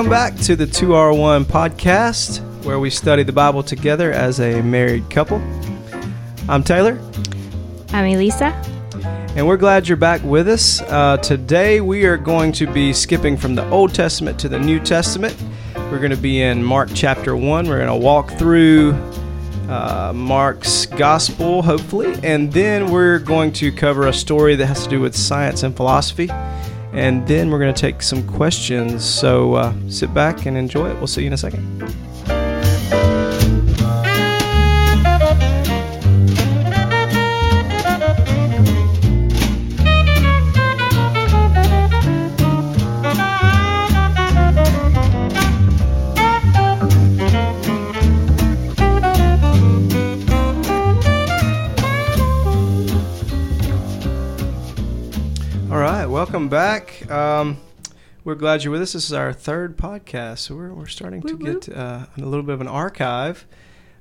welcome back to the 2R1 podcast where we study the Bible together as a married couple. I'm Taylor. I'm Elisa. And we're glad you're back with us. Uh, today we are going to be skipping from the Old Testament to the New Testament. We're going to be in Mark chapter 1. We're going to walk through uh, Mark's gospel, hopefully, and then we're going to cover a story that has to do with science and philosophy. And then we're going to take some questions. So uh, sit back and enjoy it. We'll see you in a second. Back. Um, we're glad you're with us. This is our third podcast, so we're, we're starting to get uh, a little bit of an archive.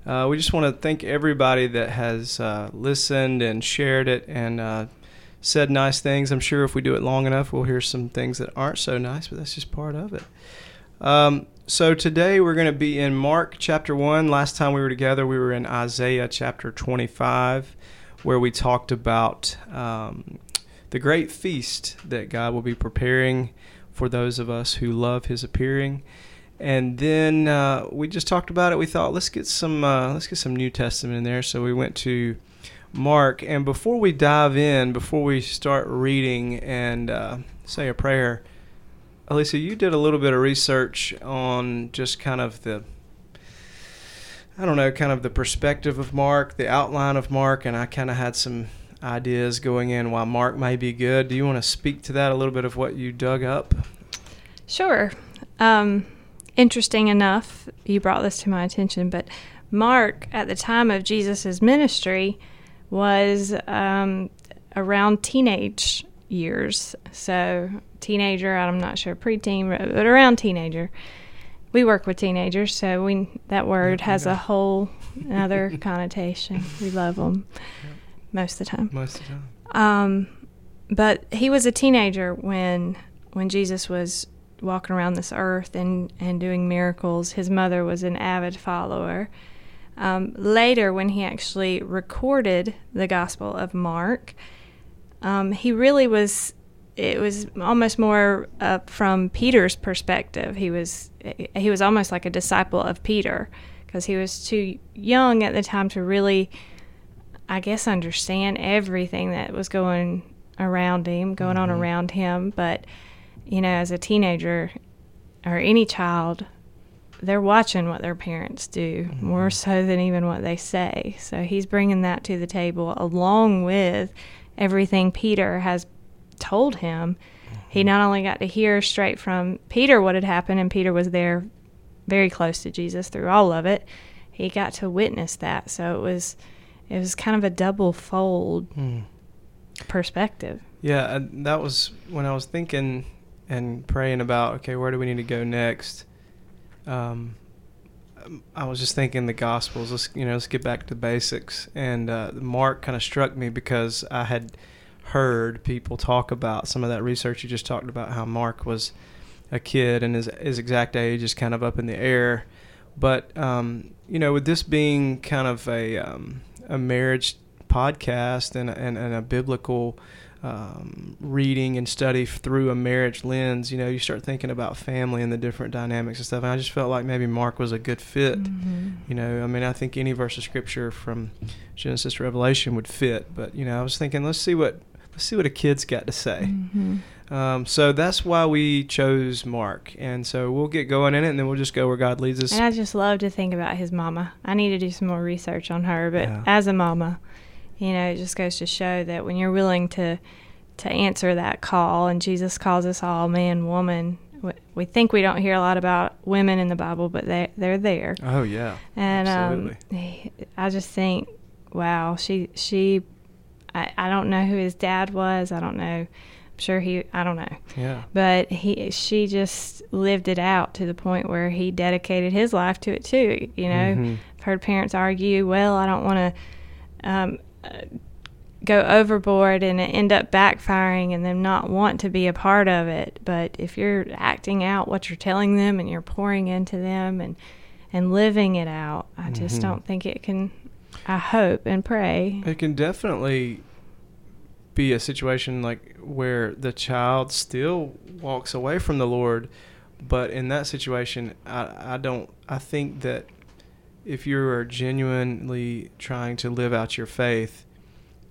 Uh, we just want to thank everybody that has uh, listened and shared it and uh, said nice things. I'm sure if we do it long enough, we'll hear some things that aren't so nice, but that's just part of it. Um, so today we're going to be in Mark chapter 1. Last time we were together, we were in Isaiah chapter 25, where we talked about um, the great feast that God will be preparing for those of us who love His appearing. And then uh, we just talked about it. We thought let's get some uh, let's get some New Testament in there. So we went to Mark. And before we dive in, before we start reading and uh, say a prayer, Elisa, you did a little bit of research on just kind of the I don't know, kind of the perspective of Mark, the outline of Mark, and I kind of had some ideas going in why Mark may be good. Do you want to speak to that a little bit of what you dug up? Sure. Um, interesting enough, you brought this to my attention, but Mark, at the time of Jesus' ministry, was um, around teenage years. So, teenager, I'm not sure, preteen, but around teenager. We work with teenagers, so we that word Yeah, has a whole other connotation. We love them most of the time. Most of the time. Um, but he was a teenager when when Jesus was walking around this earth and, and doing miracles. His mother was an avid follower. Um, later, when he actually recorded the Gospel of Mark, um, he really was. It was almost more uh, from Peter's perspective. He was he was almost like a disciple of Peter because he was too young at the time to really I guess understand everything that was going around him, going on Mhm. around him. But you know, as a teenager or any child, they're watching what their parents do Mhm. more so than even what they say. So he's bringing that to the table along with everything Peter has told him. He not only got to hear straight from Peter what had happened, and Peter was there very close to Jesus through all of it. He got to witness that. So it was it was kind of a double fold Hmm. perspective. Yeah, and that was when I was thinking and praying about okay, where do we need to go next? Um, I was just thinking the Gospels. Let's you know, let's get back to the basics. And uh, Mark kind of struck me because I had heard people talk about some of that research you just talked about. How Mark was a kid and his his exact age is kind of up in the air. But um, you know, with this being kind of a um, a marriage podcast and, and, and a biblical um, reading and study through a marriage lens, you know, you start thinking about family and the different dynamics and stuff. And I just felt like maybe Mark was a good fit. Mhm. You know, I mean, I think any verse of scripture from Genesis to Revelation would fit. But you know, I was thinking, let's see what let's see what a kid's got to say. Mhm. Um, so that's why we chose Mark, and so we'll get going in it, and then we'll just go where God leads us. And I just love to think about his mama. I need to do some more research on her, but Yeah. as a mama, you know, it just goes to show that when you're willing to to answer that call, and Jesus calls us all man, woman. we- We think we don't hear a lot about women in the Bible, but they they're there. Oh yeah, And Absolutely. um, I just think, wow, she she, I, I don't know who his dad was. I don't know. Sure he. I don't know. yeah, But he she just lived it out to the point where he dedicated his life to it too. You know, Mhm. I've heard parents argue, well, I don't want to. Um, uh, go overboard and end up backfiring and them not want to be a part of it. But if you're acting out what you're telling them and you're pouring into them and and living it out, I just mm-hmm. don't think it can. I hope and pray it can definitely be a situation like where the child still walks away from the Lord, but in that situation, I I don't. I think that if you are genuinely trying to live out your faith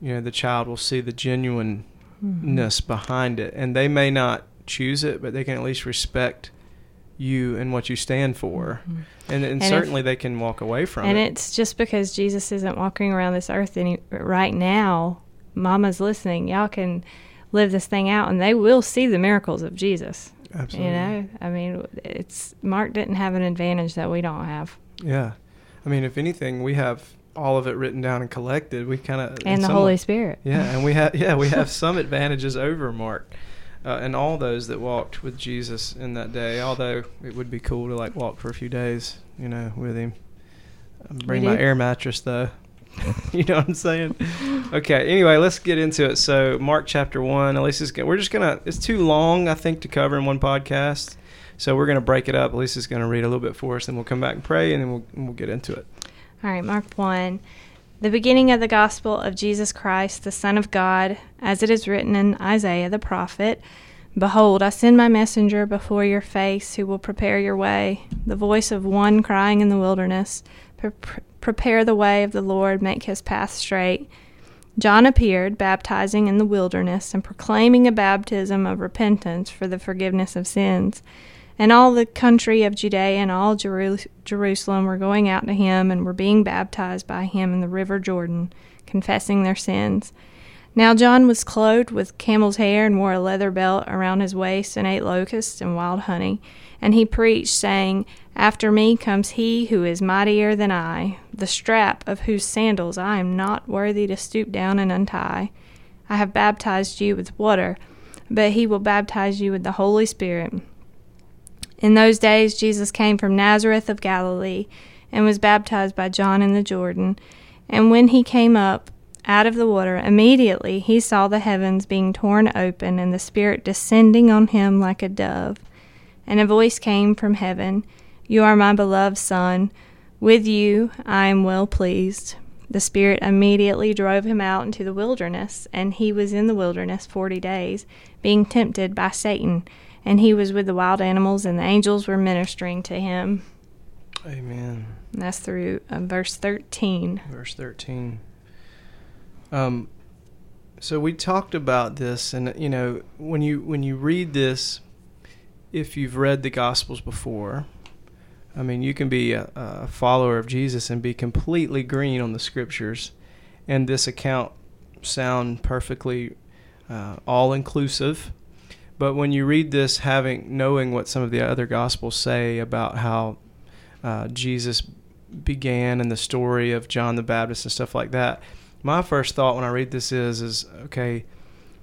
you know the child will see the genuineness mm-hmm. behind it and they may not choose it but they can at least respect you and what you stand for mm-hmm. and, and, and, certainly if, they can walk away from and it and it's just because jesus isn't walking around this earth any, right now mama's listening y'all can live this thing out and they will see the miracles of jesus Absolutely. you know i mean it's mark didn't have an advantage that we don't have yeah i mean if anything we have all of it written down and collected, we kind of and the Holy Spirit. Yeah, and we have yeah we have some advantages over Mark, uh, and all those that walked with Jesus in that day. Although it would be cool to like walk for a few days, you know, with him. Bring my air mattress though. you know what I'm saying? Okay. Anyway, let's get into it. So Mark chapter one. Elisa's we're just gonna. It's too long, I think, to cover in one podcast. So we're gonna break it up. Elisa's gonna read a little bit for us, and we'll come back and pray, and then we'll we'll get into it. All right, Mark 1. The beginning of the gospel of Jesus Christ, the Son of God, as it is written in Isaiah the prophet Behold, I send my messenger before your face who will prepare your way, the voice of one crying in the wilderness, Prepare the way of the Lord, make his path straight. John appeared, baptizing in the wilderness and proclaiming a baptism of repentance for the forgiveness of sins and all the country of Judea and all Jeru- Jerusalem were going out to him and were being baptized by him in the river Jordan, confessing their sins. Now John was clothed with camel's hair and wore a leather belt around his waist and ate locusts and wild honey. And he preached, saying, After me comes he who is mightier than I, the strap of whose sandals I am not worthy to stoop down and untie. I have baptized you with water, but he will baptize you with the Holy Spirit. In those days, Jesus came from Nazareth of Galilee and was baptized by John in the Jordan. And when he came up out of the water, immediately he saw the heavens being torn open and the Spirit descending on him like a dove. And a voice came from heaven You are my beloved Son. With you I am well pleased. The Spirit immediately drove him out into the wilderness, and he was in the wilderness forty days, being tempted by Satan and he was with the wild animals, and the angels were ministering to him. Amen. And that's through uh, verse 13. Verse 13. Um, so we talked about this, and you know, when you when you read this, if you've read the Gospels before, I mean, you can be a, a follower of Jesus and be completely green on the Scriptures, and this account sound perfectly uh, all inclusive but when you read this, having knowing what some of the other gospels say about how uh, Jesus began and the story of John the Baptist and stuff like that, my first thought when I read this is is okay,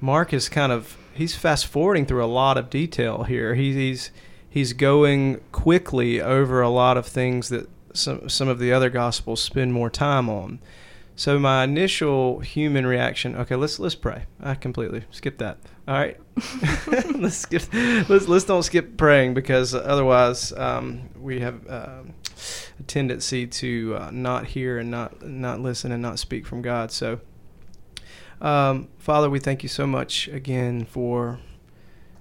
Mark is kind of he's fast forwarding through a lot of detail here. He, he's he's going quickly over a lot of things that some some of the other gospels spend more time on. So my initial human reaction, okay, let's let's pray. I completely skip that. All right, let's skip. Let's let's don't skip praying because otherwise um, we have uh, a tendency to uh, not hear and not not listen and not speak from God. So, um, Father, we thank you so much again for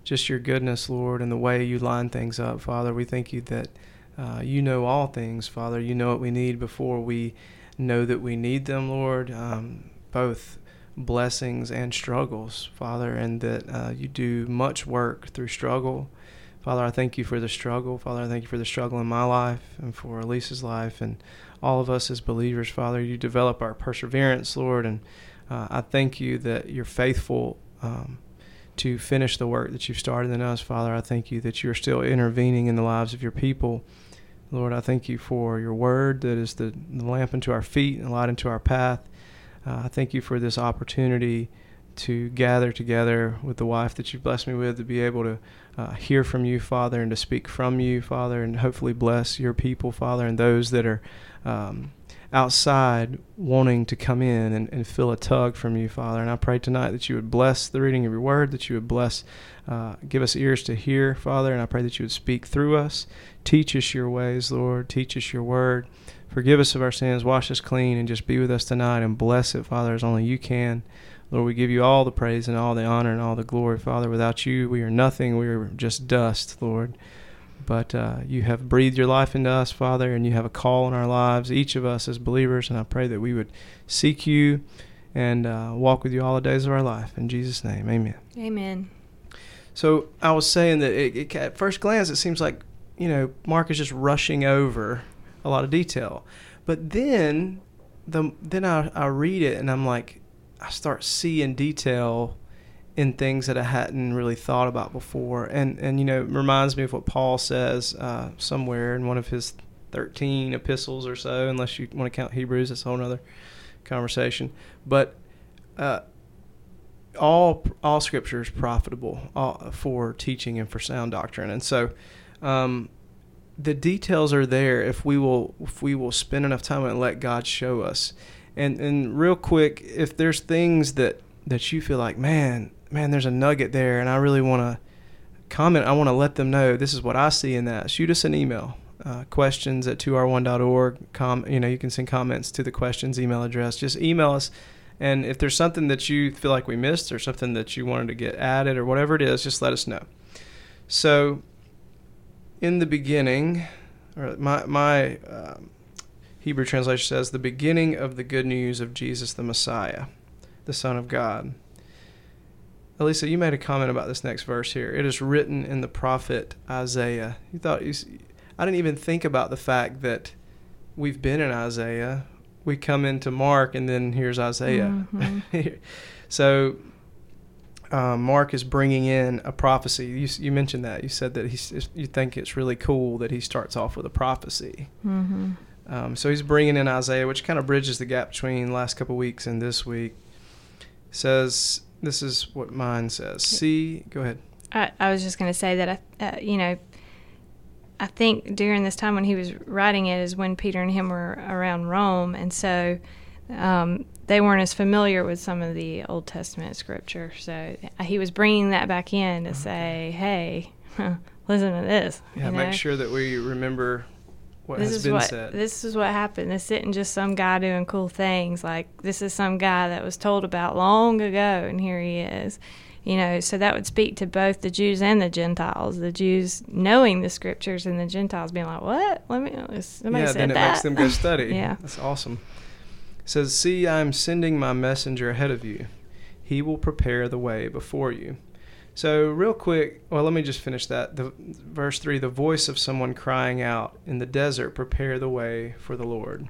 just your goodness, Lord, and the way you line things up, Father. We thank you that uh, you know all things, Father. You know what we need before we know that we need them, Lord, um, both blessings and struggles, Father, and that uh, you do much work through struggle. Father, I thank you for the struggle. Father, I thank you for the struggle in my life and for Elisa's life and all of us as believers. Father, you develop our perseverance, Lord, and uh, I thank you that you're faithful um, to finish the work that you've started in us. Father, I thank you that you're still intervening in the lives of your people. Lord, I thank you for your word that is the, the lamp unto our feet and light unto our path. Uh, I thank you for this opportunity to gather together with the wife that you've blessed me with, to be able to uh, hear from you, Father, and to speak from you, Father, and hopefully bless your people, Father, and those that are um, outside wanting to come in and, and feel a tug from you, Father. And I pray tonight that you would bless the reading of your word, that you would bless, uh, give us ears to hear, Father. And I pray that you would speak through us. Teach us your ways, Lord. Teach us your word. Forgive us of our sins, wash us clean, and just be with us tonight and bless it, Father, as only you can. Lord, we give you all the praise and all the honor and all the glory, Father. Without you, we are nothing. We are just dust, Lord. But uh, you have breathed your life into us, Father, and you have a call in our lives, each of us as believers. And I pray that we would seek you and uh, walk with you all the days of our life. In Jesus' name, amen. Amen. So I was saying that it, it, at first glance, it seems like, you know, Mark is just rushing over a lot of detail. But then, the then I, I read it and I'm like, I start seeing detail in things that I hadn't really thought about before, and and you know, it reminds me of what Paul says uh, somewhere in one of his thirteen epistles or so, unless you want to count Hebrews. That's a whole other conversation. But uh, all all Scripture is profitable all, for teaching and for sound doctrine, and so. Um, the details are there if we will if we will spend enough time and let God show us. And and real quick, if there's things that that you feel like, man, man, there's a nugget there, and I really want to comment. I want to let them know this is what I see in that. Shoot us an email. Uh, questions at 2r1.org. Com, you know, you can send comments to the questions email address. Just email us. And if there's something that you feel like we missed or something that you wanted to get added or whatever it is, just let us know. So in the beginning, or my my um, Hebrew translation says, the beginning of the good news of Jesus the Messiah, the Son of God. Elisa, you made a comment about this next verse here. It is written in the prophet Isaiah. You thought you, I didn't even think about the fact that we've been in Isaiah. We come into Mark, and then here's Isaiah. Mm-hmm. so um, Mark is bringing in a prophecy. You, you, mentioned that. You said that he's, you think it's really cool that he starts off with a prophecy. Mm-hmm. Um, so he's bringing in Isaiah, which kind of bridges the gap between last couple weeks and this week. Says this is what mine says. See, go ahead. I, I was just going to say that I, uh, you know, I think during this time when he was writing it is when Peter and him were around Rome, and so um, they weren't as familiar with some of the Old Testament scripture. So he was bringing that back in to okay. say, hey, listen to this. Yeah, make sure that we remember what this has is been what, said. This is what happened. This isn't just some guy doing cool things. Like, this is some guy that was told about long ago, and here he is. You know, so that would speak to both the Jews and the Gentiles. The Jews knowing the scriptures, and the Gentiles being like, "What? Let me." Oh, somebody yeah, said then it that. makes them go study. yeah, that's awesome says, See, I am sending my messenger ahead of you. He will prepare the way before you. So, real quick, well, let me just finish that. The, verse 3 The voice of someone crying out in the desert, prepare the way for the Lord.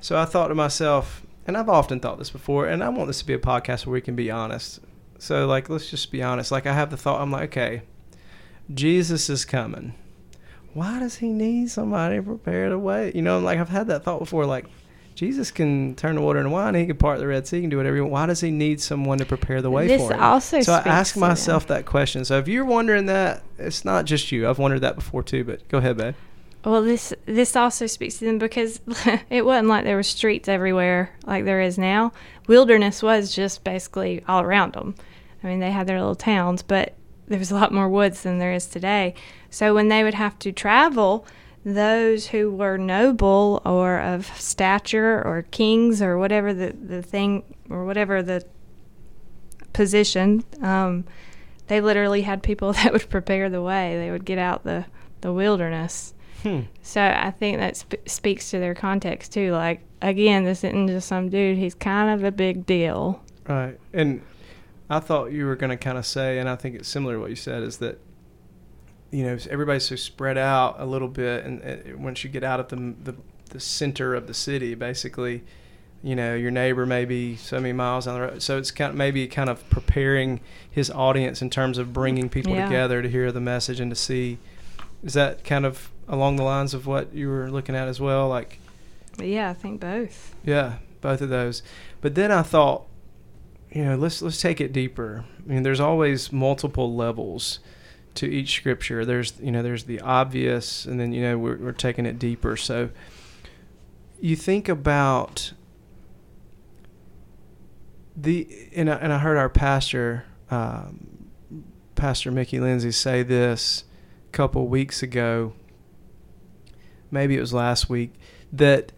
So, I thought to myself, and I've often thought this before, and I want this to be a podcast where we can be honest. So, like, let's just be honest. Like, I have the thought, I'm like, okay, Jesus is coming. Why does he need somebody to prepare the way? You know, like, I've had that thought before, like, Jesus can turn the water into wine. He can part the Red Sea. He can do whatever. Why does he need someone to prepare the way this for him? Also so I ask myself that question. So if you're wondering that, it's not just you. I've wondered that before too. But go ahead, babe. Well, this this also speaks to them because it wasn't like there were streets everywhere like there is now. Wilderness was just basically all around them. I mean, they had their little towns, but there was a lot more woods than there is today. So when they would have to travel, those who were noble or of stature or kings or whatever the, the thing or whatever the position, um, they literally had people that would prepare the way. They would get out the, the wilderness. Hmm. So I think that sp- speaks to their context too. Like, again, this isn't just some dude, he's kind of a big deal. Right. And I thought you were going to kind of say, and I think it's similar to what you said, is that you know everybody's so spread out a little bit, and, and once you get out of the, the the center of the city, basically, you know your neighbor may be so many miles down the road. So it's kind of maybe kind of preparing his audience in terms of bringing people yeah. together to hear the message and to see. Is that kind of along the lines of what you were looking at as well? Like, yeah, I think both. Yeah, both of those. But then I thought, you know, let's let's take it deeper. I mean, there's always multiple levels to each scripture. There's you know there's the obvious, and then you know we're, we're taking it deeper. So you think about the and I, and I heard our pastor, um, Pastor Mickey Lindsay, say this a couple weeks ago. Maybe it was last week that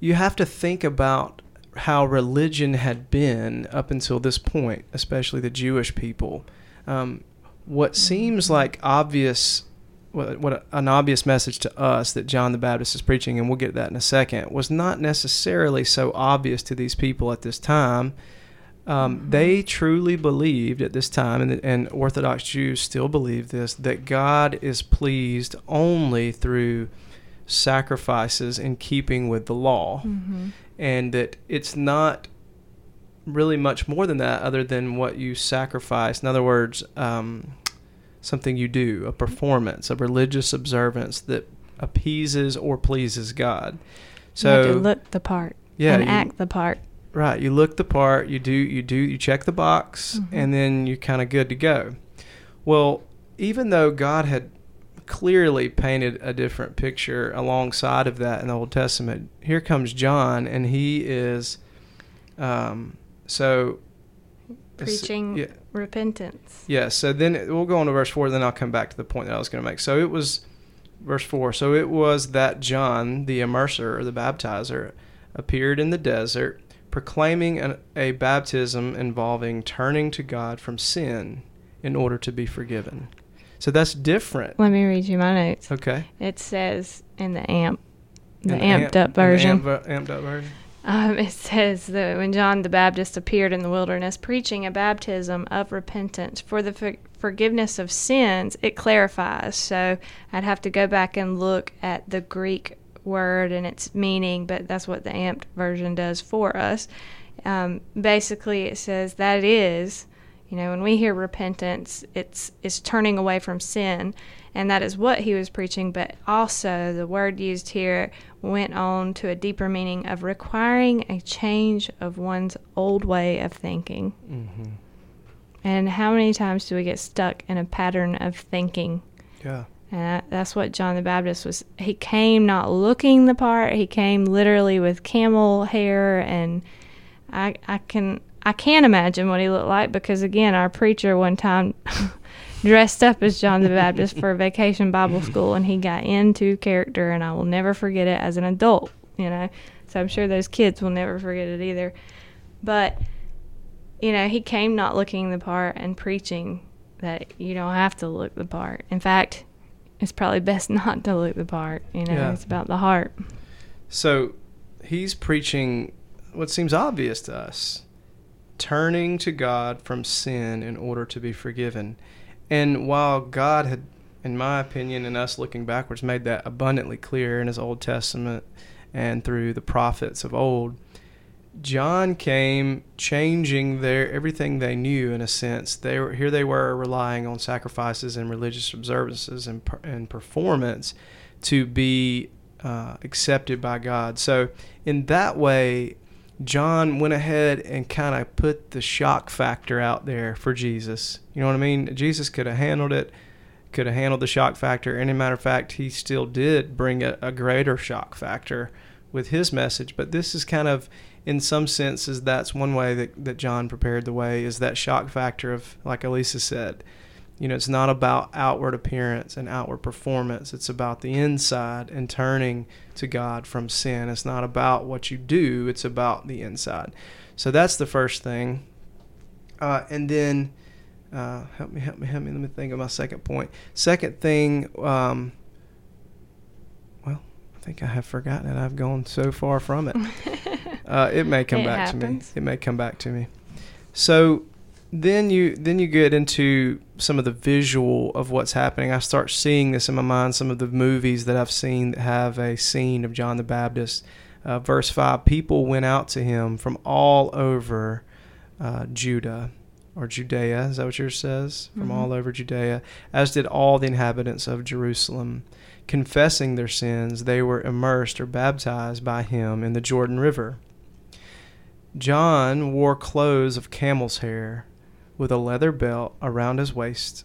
you have to think about how religion had been up until this point, especially the Jewish people. Um, what seems like obvious, what, what an obvious message to us that John the Baptist is preaching, and we'll get that in a second, was not necessarily so obvious to these people at this time. Um, they truly believed at this time, and, and Orthodox Jews still believe this, that God is pleased only through sacrifices in keeping with the law. Mm-hmm. And that it's not really much more than that other than what you sacrifice. In other words, um, something you do, a performance, a religious observance that appeases or pleases God. you So look the part yeah, and you- act the part. Right, you look the part, you do you do you check the box Mhm. and then you're kind of good to go. Well, even though God had clearly painted a different picture alongside of that in the Old Testament, here comes John and he is um so Preaching yeah, repentance. yeah, so then it- we'll go on to verse 4, then I'll come back to the point that I was going to make. So it was, verse 4, so it was that John, the immerser or the baptizer, appeared in the desert, proclaiming an, a baptism involving turning to God from sin in order to be forgiven. So that's different. Let me read you my notes. Okay. It says in the amp, the And amped amp- up version. amp- uh, amped up version. Um, it says that when John the Baptist appeared in the wilderness preaching a baptism of repentance for the for- forgiveness of sins, it clarifies. So I'd have to go back and look at the Greek word and its meaning, but that's what the amped version does for us. Um, basically, it says that is, you know, when we hear repentance, it's it's turning away from sin, and that is what he was preaching. But also, the word used here went on to a deeper meaning of requiring a change of one's old way of thinking. hmm And how many times do we get stuck in a pattern of thinking? Yeah. And that's what John the Baptist was. He came not looking the part. He came literally with camel hair, and I I can I can't imagine what he looked like because again, our preacher one time dressed up as John the Baptist for a vacation Bible school, and he got into character, and I will never forget it as an adult. You know, so I'm sure those kids will never forget it either. But you know, he came not looking the part and preaching that you don't have to look the part. In fact, it's probably best not to look the part. You know, Yeah. it's about the heart. So he's preaching what seems obvious to us turning to God from sin in order to be forgiven. And while God had, in my opinion, and us looking backwards, made that abundantly clear in his Old Testament and through the prophets of old, John came changing their everything they knew in a sense. They were here. They were relying on sacrifices and religious observances and and performance to be uh, accepted by God. So in that way, John went ahead and kind of put the shock factor out there for Jesus. You know what I mean? Jesus could have handled it, could have handled the shock factor. And a matter of fact, he still did bring a, a greater shock factor with his message. But this is kind of, in some senses, that's one way that, that John prepared the way is that shock factor of, like Elisa said, you know, it's not about outward appearance and outward performance. It's about the inside and turning to God from sin. It's not about what you do, it's about the inside. So that's the first thing. Uh, and then, uh, help me, help me, help me. Let me think of my second point. Second thing, um, well, I think I have forgotten it. I've gone so far from it. Uh, it may come It back to me. It may come back to me. So then you then you get into some of the visual of what's happening. I start seeing this in my mind. Some of the movies that I've seen that have a scene of John the Baptist. Uh, verse five: People went out to him from all over uh, Judah or Judea. Is that what yours says? From Mhm. all over Judea, as did all the inhabitants of Jerusalem, confessing their sins. They were immersed or baptized by him in the Jordan River. John wore clothes of camel's hair with a leather belt around his waist.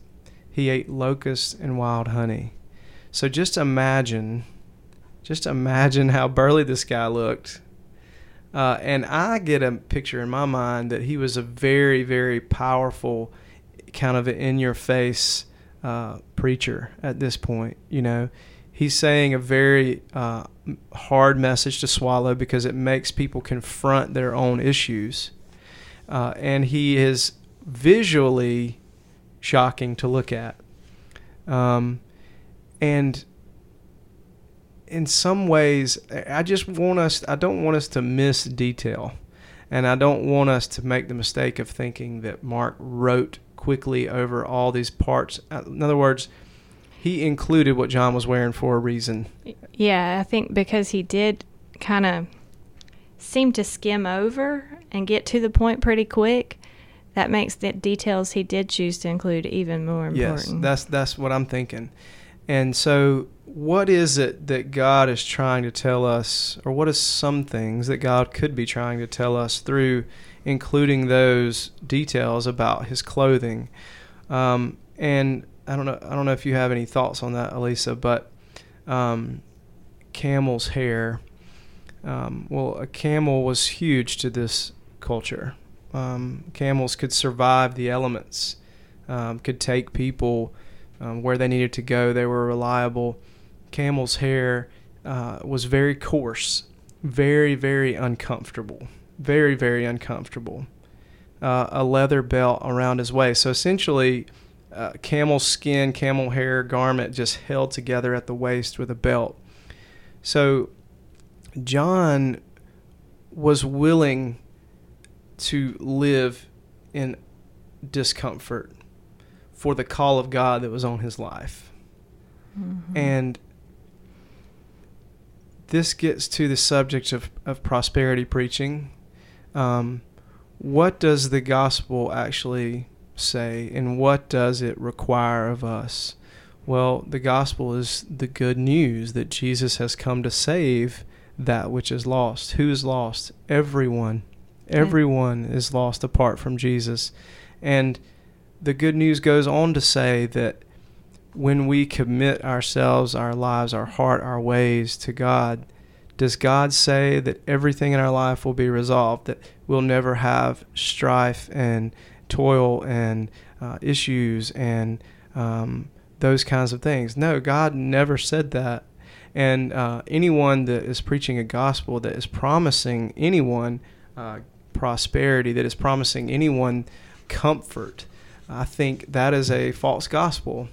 He ate locusts and wild honey. So just imagine just imagine how burly this guy looked. Uh, and I get a picture in my mind that he was a very, very powerful, kind of in your face uh, preacher at this point. You know, he's saying a very uh, hard message to swallow because it makes people confront their own issues. Uh, and he is visually shocking to look at. Um, and in some ways, I just want us, I don't want us to miss detail. And I don't want us to make the mistake of thinking that Mark wrote quickly over all these parts. Uh, in other words, he included what John was wearing for a reason. Yeah, I think because he did kind of seem to skim over and get to the point pretty quick, that makes the details he did choose to include even more important. Yes, that's that's what I'm thinking. And so, what is it that God is trying to tell us, or what are some things that God could be trying to tell us through including those details about His clothing? Um, and I don't know, I don't know if you have any thoughts on that, Elisa, but um, camel's hair. Um, well, a camel was huge to this culture. Um, camels could survive the elements, um, could take people um, where they needed to go. They were reliable. Camel's hair uh, was very coarse, very, very uncomfortable. Very, very uncomfortable. Uh, a leather belt around his waist. So essentially, uh, camel skin, camel hair garment just held together at the waist with a belt. So John was willing to live in discomfort for the call of God that was on his life. Mm-hmm. And this gets to the subject of, of prosperity preaching. Um, what does the gospel actually say, and what does it require of us? Well, the gospel is the good news that Jesus has come to save that which is lost. Who is lost? Everyone. Everyone is lost apart from Jesus. And the good news goes on to say that when we commit ourselves, our lives, our heart, our ways to God, does God say that everything in our life will be resolved, that we'll never have strife and toil and uh, issues and um, those kinds of things? No, God never said that. And uh, anyone that is preaching a gospel that is promising anyone uh, prosperity, that is promising anyone comfort, I think that is a false gospel.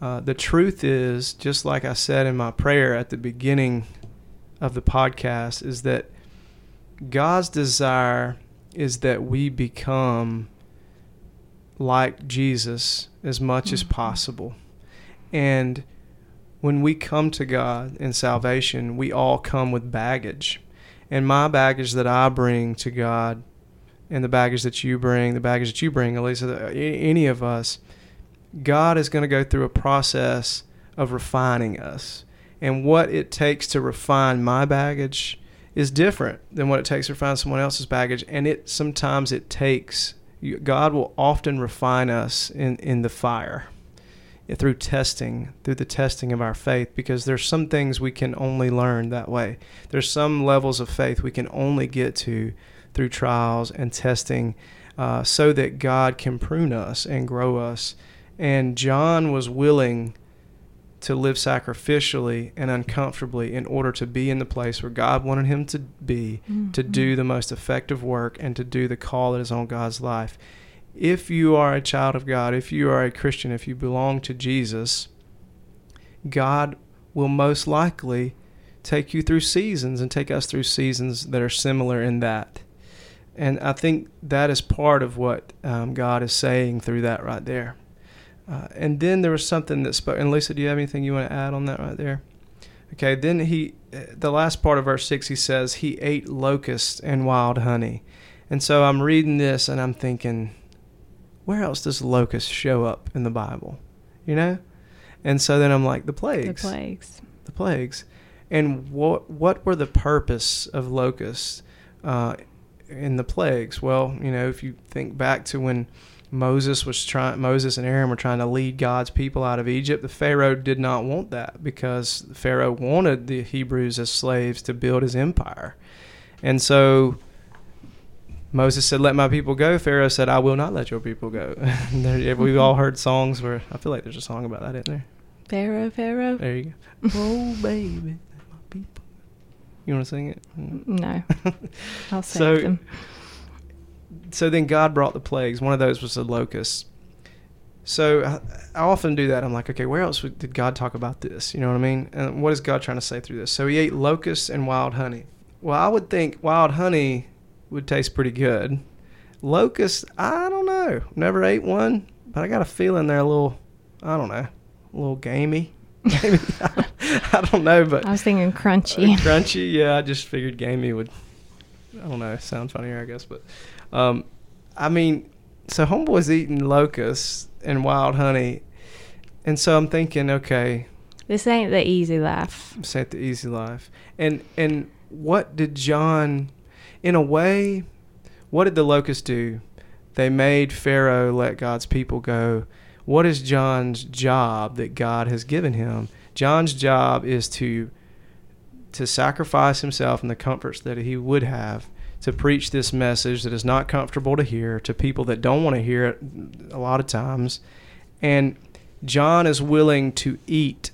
Uh, the truth is, just like I said in my prayer at the beginning of the podcast, is that God's desire is that we become like Jesus as much mm-hmm. as possible. And when we come to God in salvation, we all come with baggage. And my baggage that I bring to God and the baggage that you bring, the baggage that you bring, Elisa, uh, any of us, God is going to go through a process of refining us. And what it takes to refine my baggage is different than what it takes to refine someone else's baggage. And it sometimes it takes God will often refine us in, in the fire through testing, through the testing of our faith, because there's some things we can only learn that way. There's some levels of faith we can only get to through trials and testing uh, so that God can prune us and grow us. And John was willing to live sacrificially and uncomfortably in order to be in the place where God wanted him to be, mm-hmm. to do the most effective work and to do the call that is on God's life. If you are a child of God, if you are a Christian, if you belong to Jesus, God will most likely take you through seasons and take us through seasons that are similar in that. And I think that is part of what um, God is saying through that right there. Uh, and then there was something that spoke. And Lisa, do you have anything you want to add on that right there? Okay. Then he, uh, the last part of verse six, he says he ate locusts and wild honey. And so I'm reading this and I'm thinking, where else does locust show up in the Bible? You know? And so then I'm like, the plagues. The plagues. The plagues. And what what were the purpose of locusts? Uh, in the plagues? Well, you know, if you think back to when Moses was trying Moses and Aaron were trying to lead God's people out of Egypt. The Pharaoh did not want that because Pharaoh wanted the Hebrews as slaves to build his empire. And so Moses said, "Let my people go." Pharaoh said, "I will not let your people go." We've all heard songs where I feel like there's a song about that, isn't there? Pharaoh, Pharaoh. There you go. oh baby, let my people. You want to sing it? No, I'll sing So- them. so then God brought the plagues. One of those was the locust. So I, I often do that. I'm like, okay, where else did God talk about this? You know what I mean? And what is God trying to say through this? So he ate locusts and wild honey. Well, I would think wild honey would taste pretty good. Locust, I don't know. Never ate one, but I got a feeling they're a little, I don't know, a little gamey. Maybe. I don't know, but I was thinking crunchy. uh, crunchy, yeah. I just figured gamey would, I don't know, sound funnier, I guess. But, um, I mean, so homeboy's eating locusts and wild honey, and so I'm thinking, okay, This ain't the easy life. set the easy life, and and what did John, in a way, what did the locusts do? They made Pharaoh let God's people go. What is John's job that God has given him? John's job is to to sacrifice himself and the comforts that he would have to preach this message that is not comfortable to hear to people that don't want to hear it a lot of times. And John is willing to eat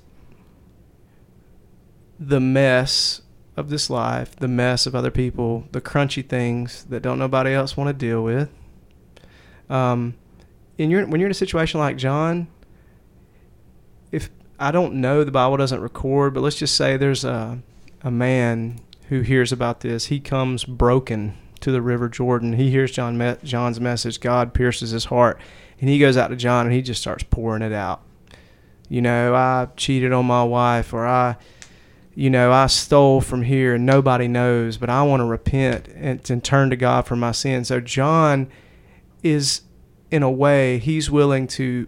the mess of this life, the mess of other people, the crunchy things that don't nobody else want to deal with. Um, and you're when you're in a situation like John, if I don't know, the Bible doesn't record, but let's just say there's a a man who hears about this. He comes broken to the River Jordan. He hears John John's message. God pierces his heart, and he goes out to John and he just starts pouring it out. You know, I cheated on my wife, or I you know, I stole from here and nobody knows, but I want to repent and, and turn to God for my sins. So John is, in a way, he's willing to.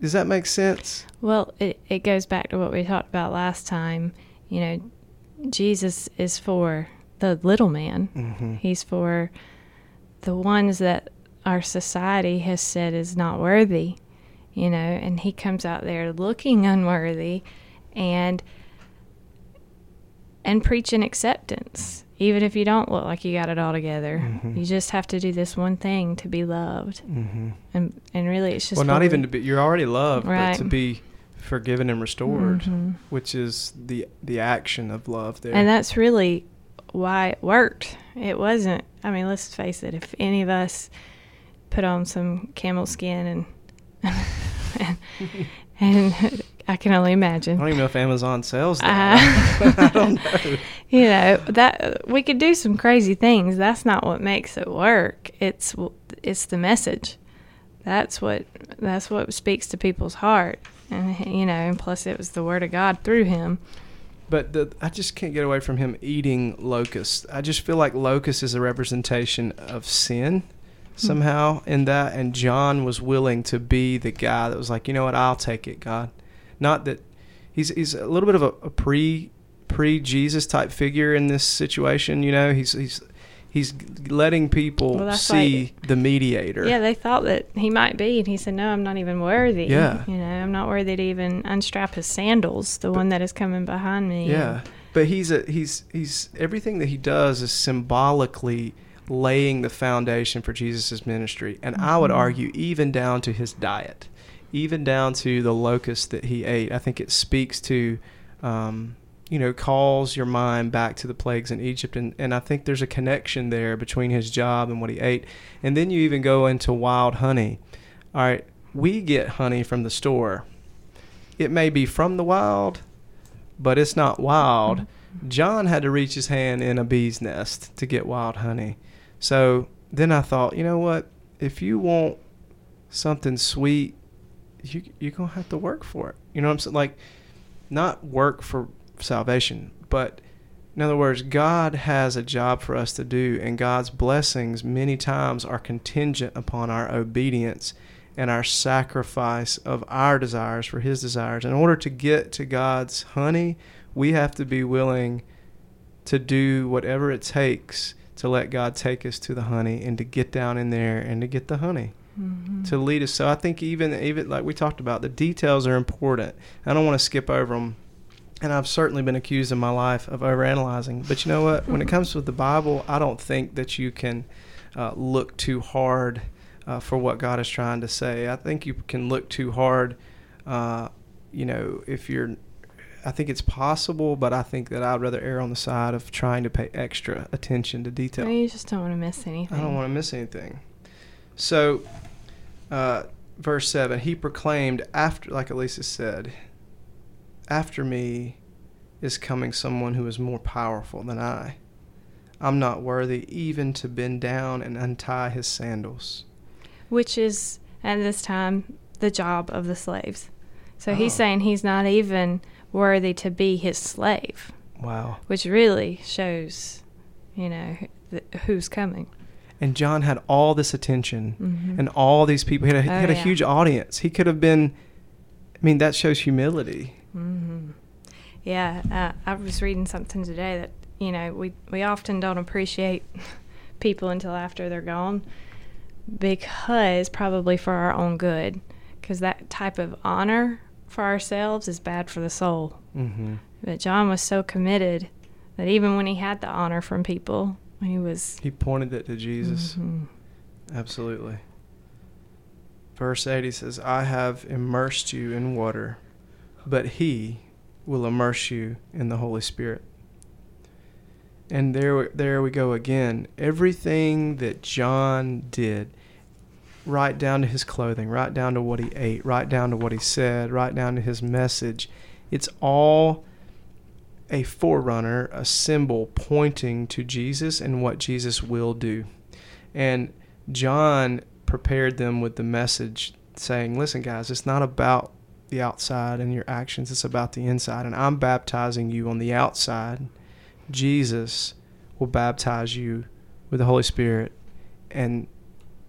Does that make sense? Well, it, it goes back to what we talked about last time. You know, Jesus is for the little man. Mm-hmm. He's for the ones that our society has said is not worthy, you know, and he comes out there looking unworthy and and preaching acceptance. Even if you don't look like you got it all together, Mhm. you just have to do this one thing to be loved, Mm-hmm. and and really, it's just Well, not even to be. You're already loved, but Right. to be forgiven and restored, Mhm. which is the the action of love. There. And that's really why it worked. It wasn't. I mean, let's face it. If any of us put on some camel skin and and, and I can only imagine. I don't even know if Amazon sells that. Uh, I don't know. You know that we could do some crazy things. That's not what makes it work. It's it's the message. That's what that's what speaks to people's heart. And you know, and plus it was the word of God through him. But the, I just can't get away from him eating locusts. I just feel like locust is a representation of sin somehow in that. And John was willing to be the guy that was like, you know what, I'll take it, God. Not that he's he's a little bit of a, a pre pre Jesus type figure in this situation. You know, he's he's he's letting people Well, see the mediator. Yeah, they thought that he might be, and he said, "No, I'm not even worthy. Yeah. you know, I'm not worthy to even unstrap his sandals. The one that is coming behind me. Yeah, but he's a he's he's everything that he does is symbolically laying the foundation for Jesus' ministry, and I would Mhm. argue even down to his diet, even down to the locust that he ate. I think it speaks to, um, you know, calls your mind back to the plagues in Egypt, and and I think there's a connection there between his job and what he ate, and then you even go into wild honey. All right, we get honey from the store. It may be from the wild, but it's not wild. John had to reach his hand in a bee's nest to get wild honey. So then I thought, you know what? If you want something sweet, you you're gonna have to work for it. You know what I'm saying? Like, not work for salvation, but in other words, God has a job for us to do, and God's blessings many times are contingent upon our obedience and our sacrifice of our desires for His desires. In order to get to God's honey, we have to be willing to do whatever it takes to let God take us to the honey and to get down in there and to get the honey. Mhm. to lead us. So I think even even like we talked about, the details are important. I don't want to skip over them. And I've certainly been accused in my life of overanalyzing. But you know what? When it comes with the Bible, I don't think that you can uh, look too hard uh, for what God is trying to say. I think you can look too hard. Uh, you know, if you're, I think it's possible, but I think that I'd rather err on the side of trying to pay extra attention to detail. Well, you just don't want to miss anything. I don't want to miss anything. So, uh, verse 7 He proclaimed, after, like Elisa said, after me is coming someone who is more powerful than I. I'm not worthy even to bend down and untie his sandals. Which is, at this time, the job of the slaves. So he's Oh. saying he's not even worthy to be his slave, Wow. which really shows, you know, th- who's coming. And John had all this attention Mhm. and all these people. He had a, he Oh, had a huge audience. He could have been, I mean, that shows humility. hmm Yeah, uh, I was reading something today that you know we we often don't appreciate people until after they're gone, because probably for our own good, because that type of honor for ourselves is bad for the soul. Mm-hmm. But John was so committed that even when he had the honor from people, he was. He pointed it to Jesus. Mhm. Absolutely. Verse 8 he says, I have immersed you in water, but he will immerse you in the Holy Spirit. And there, there we go again. Everything that John did, right down to his clothing, right down to what he ate, right down to what he said, right down to his message, it's all a forerunner, a symbol pointing to Jesus and what Jesus will do. And John prepared them with the message saying, Listen, guys, it's not about the outside and your actions, it's about the inside. And I'm baptizing you on the outside. Jesus will baptize you with the Holy Spirit and,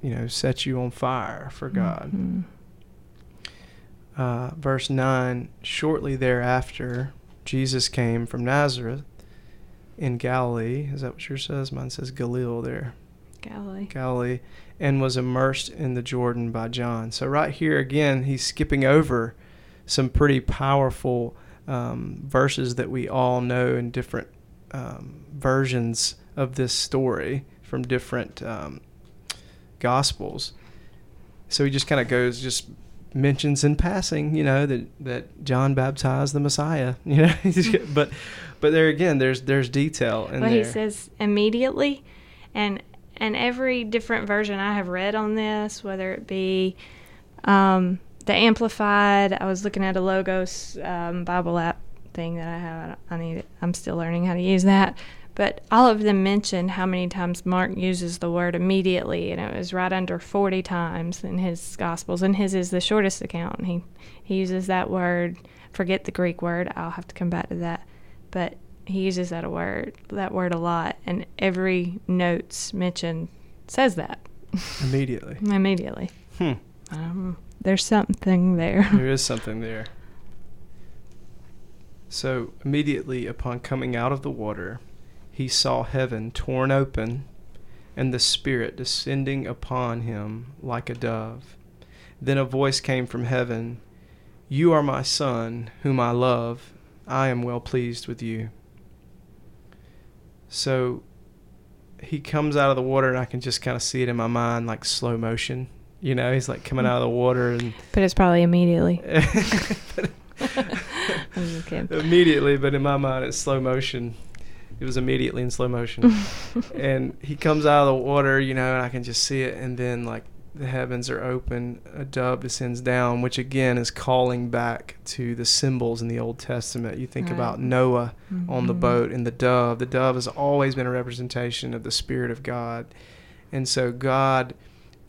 you know, set you on fire for God. Mhm. Uh, verse 9 Shortly thereafter, Jesus came from Nazareth in Galilee. Is that what yours says? Mine says Galil there. Galilee. Galilee, and was immersed in the Jordan by John. So, right here again, he's skipping over some pretty powerful um, verses that we all know in different um, versions of this story from different um, gospels. So, he just kind of goes, just mentions in passing, you know, that, that John baptized the Messiah, you know, but but there again, there's there's detail in well, there. he says immediately, and and every different version I have read on this, whether it be um, the Amplified, I was looking at a Logos um, Bible app thing that I have. I need. it. I'm still learning how to use that. But all of them mention how many times Mark uses the word immediately, and it was right under 40 times in his Gospels. And his is the shortest account. And he, he uses that word. Forget the Greek word. I'll have to come back to that. But he uses that word that word a lot, and every notes mention says that immediately. immediately. Hmm. Um, there's something there. there is something there. So immediately upon coming out of the water, he saw heaven torn open and the Spirit descending upon him like a dove. Then a voice came from heaven You are my Son, whom I love. I am well pleased with you. So he comes out of the water, and I can just kind of see it in my mind like slow motion. You know, he's like coming out of the water and But it's probably immediately. But- I'm just kidding. immediately, but in my mind, it's slow motion. It was immediately in slow motion. and he comes out of the water, you know, and I can just see it. And then, like, the heavens are open, a dove descends down, which again is calling back to the symbols in the Old Testament. You think Right. about Noah on the Mhm. boat and the dove. The dove has always been a representation of the Spirit of God. And so, God,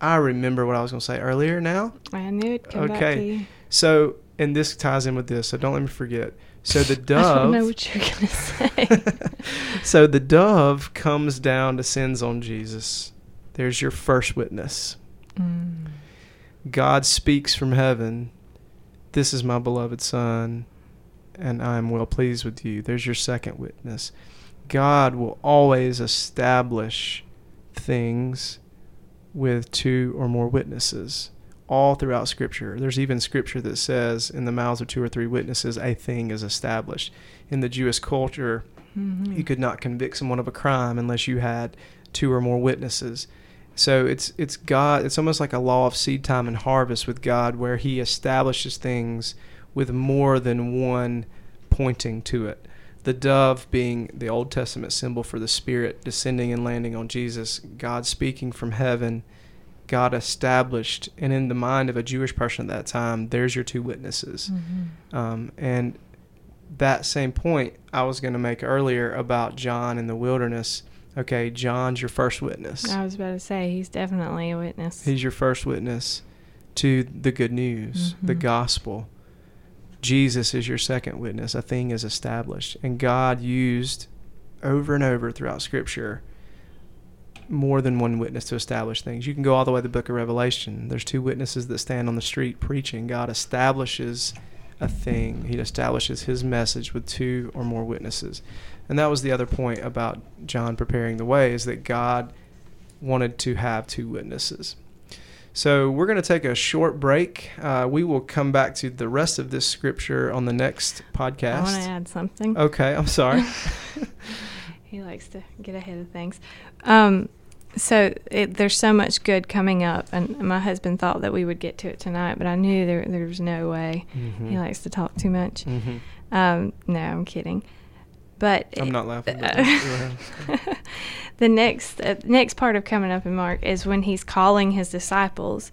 I remember what I was going to say earlier now. I knew back Okay. So, and this ties in with this, so don't let me forget. So the dove. I don't know what you're gonna say. so the dove comes down, descends on Jesus. There's your first witness. Mm. God speaks from heaven. This is my beloved Son, and I am well pleased with you. There's your second witness. God will always establish things with two or more witnesses. All throughout Scripture. There's even Scripture that says, in the mouths of two or three witnesses, a thing is established. In the Jewish culture, Mm-hmm. you could not convict someone of a crime unless you had two or more witnesses. So it's it's God. It's almost like a law of seed time and harvest with God, where He establishes things with more than one pointing to it. The dove being the Old Testament symbol for the Spirit descending and landing on Jesus, God speaking from heaven, God established, and in the mind of a Jewish person at that time, there's your two witnesses. Mm-hmm. Um, and that same point I was going to make earlier about John in the wilderness. Okay, John's your first witness. I was about to say he's definitely a witness. He's your first witness to the good news, the Mhm. gospel. Jesus is your second witness. A thing is established. And God used over and over throughout Scripture more than one witness to establish things. You can go all the way to the book of Revelation. There's two witnesses that stand on the street preaching. God establishes a thing, He establishes His message with two or more witnesses. And that was the other point about John preparing the way is that God wanted to have two witnesses. So we're going to take a short break. Uh, we will come back to the rest of this scripture on the next podcast. I want to add something. Okay, I'm sorry. He likes to get ahead of things. Um, so it, there's so much good coming up, and my husband thought that we would get to it tonight, but I knew there there was no way. Mhm. He likes to talk too much. Mhm. Um, no, I'm kidding. But I'm it- not laughing. Ahead. the next uh, next part of coming up in Mark is when he's calling his disciples.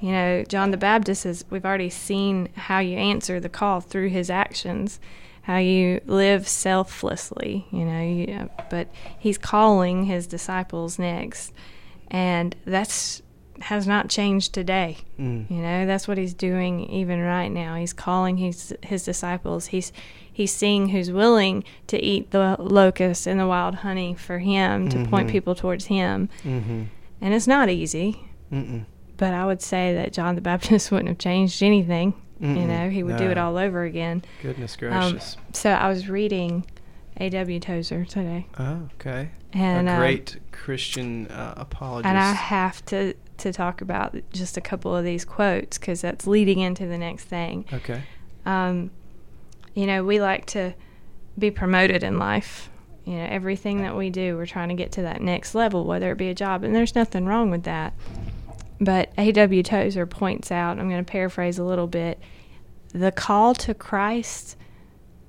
You know, John the Baptist is we've already seen how you answer the call through his actions, how you live selflessly, you know, you, uh, but he's calling his disciples next. And that's has not changed today. Mm. You know, that's what he's doing even right now. He's calling his his disciples. He's he's seeing who's willing to eat the locust and the wild honey for him to point Mhm. people towards him. Mhm. And it's not easy, Mm-mm. but I would say that John the Baptist wouldn't have changed anything. You Mm-mm. know, he would do it all over again. Goodness Um, gracious. so I was reading A.W. Tozer today, oh, okay. and a um, great Christian uh, apologist. and I have to to talk about just a couple of these quotes because that's leading into the next thing. okay. um, you know, we like to be promoted in life. You know, everything that we do, we're trying to get to that next level, whether it be a job, and there's nothing wrong with that. But A.W. Tozer points out, I'm going to paraphrase a little bit, the call to Christ,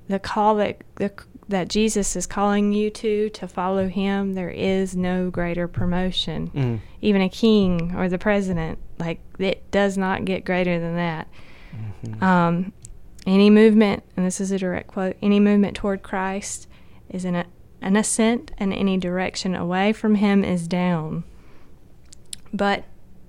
the call that the, that Jesus is calling you to to follow Him. There is no greater promotion. Mm. Even a king or the president, like it does not get greater than that. Mhm. Um, any movement, and this is a direct quote, any movement toward Christ is an, an ascent, and any direction away from Him is down. But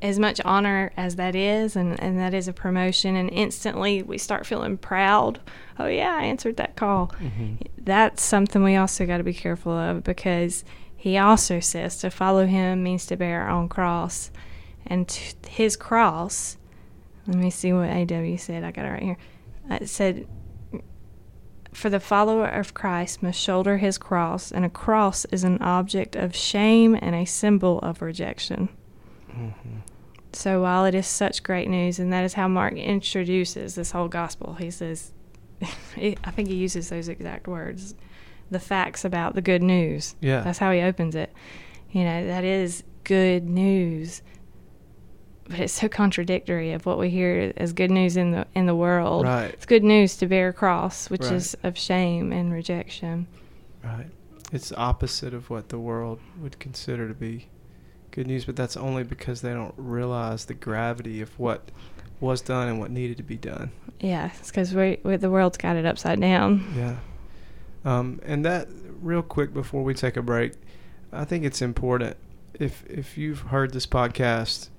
as much honor as that is, and, and that is a promotion, and instantly we start feeling proud. Oh, yeah, I answered that call. Mhm. That's something we also got to be careful of because He also says to follow Him means to bear our own cross. And t- His cross, let me see what AW said. I got it right here. It said, For the follower of Christ must shoulder his cross, and a cross is an object of shame and a symbol of rejection. Mhm. So while it is such great news, and that is how Mark introduces this whole gospel, he says, I think he uses those exact words, the facts about the good news. Yeah. That's how he opens it. You know, that is good news. But it's so contradictory of what we hear as good news in the in the world. Right. It's good news to bear a cross, which Right. is of shame and rejection. Right. It's opposite of what the world would consider to be good news, but that's only because they don't realize the gravity of what was done and what needed to be done. Yeah, it's because we, we the world's got it upside down. Yeah. Um, and that, real quick before we take a break, I think it's important if if you've heard this podcast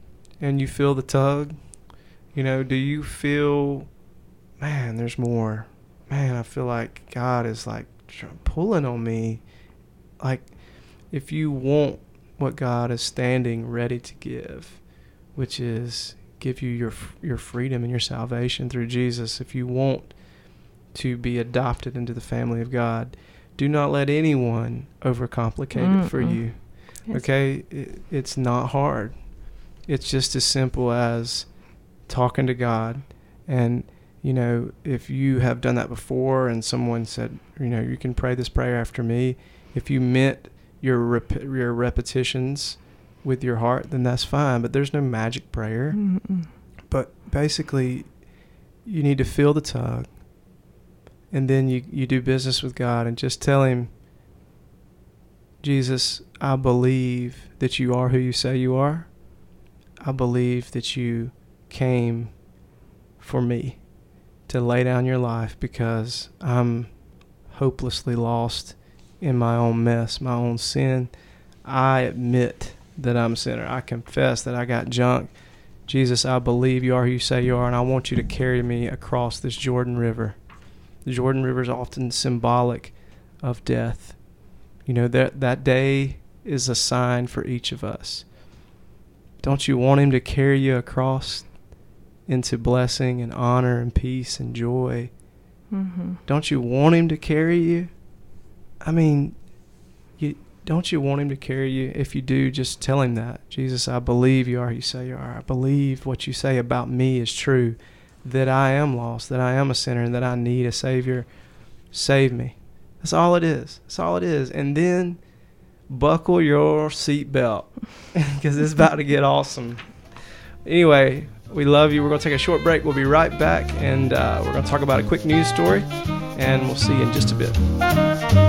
and you feel the tug, you know, do you feel, man, there's more. Man, I feel like God is like pulling on me. Like, if you want what God is standing ready to give, which is give you your your freedom and your salvation through Jesus, if you want to be adopted into the family of God, do not let anyone overcomplicate it for you. It's- Okay, it, it's not hard. It's just as simple as talking to God. And, you know, if you have done that before and someone said, you know, you can pray this prayer after me, if you meant your, rep- your repetitions with your heart, then that's fine. But there's no magic prayer. Mm-mm. But basically, you need to feel the tug. And then you, you do business with God and just tell Him, Jesus, I believe that you are who you say you are. I believe that you came for me to lay down your life because I'm hopelessly lost in my own mess, my own sin. I admit that I'm a sinner. I confess that I got junk. Jesus, I believe you are who you say you are, and I want you to carry me across this Jordan River. The Jordan River is often symbolic of death. You know, that, that day is a sign for each of us. Don't you want Him to carry you across into blessing and honor and peace and joy? Mm-hmm. Don't you want Him to carry you? I mean, you don't you want Him to carry you? If you do, just tell Him that. Jesus, I believe you are who you say you are. I believe what you say about me is true, that I am lost, that I am a sinner, and that I need a Savior. Save me. That's all it is. That's all it is. And then buckle your seatbelt because it's about to get awesome. Anyway, we love you. We're going to take a short break. We'll be right back, and uh, we're going to talk about a quick news story, and we'll see you in just a bit.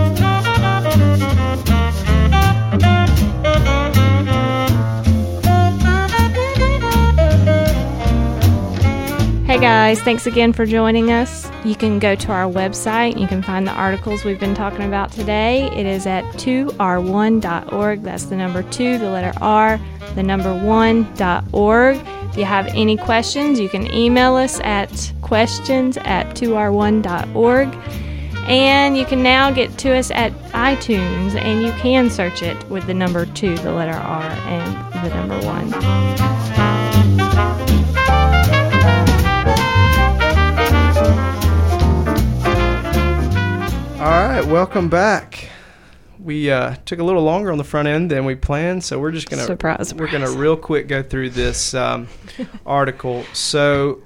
Hey guys, thanks again for joining us. You can go to our website. You can find the articles we've been talking about today. It is at 2r1.org. That's the number 2, the letter R, the number 1.org. If you have any questions, you can email us at questions at 2r1.org. And you can now get to us at iTunes and you can search it with the number 2, the letter R, and the number 1. All right, welcome back. We uh, took a little longer on the front end than we planned, so we're just gonna Surprise, we're gonna real quick go through this um, article. So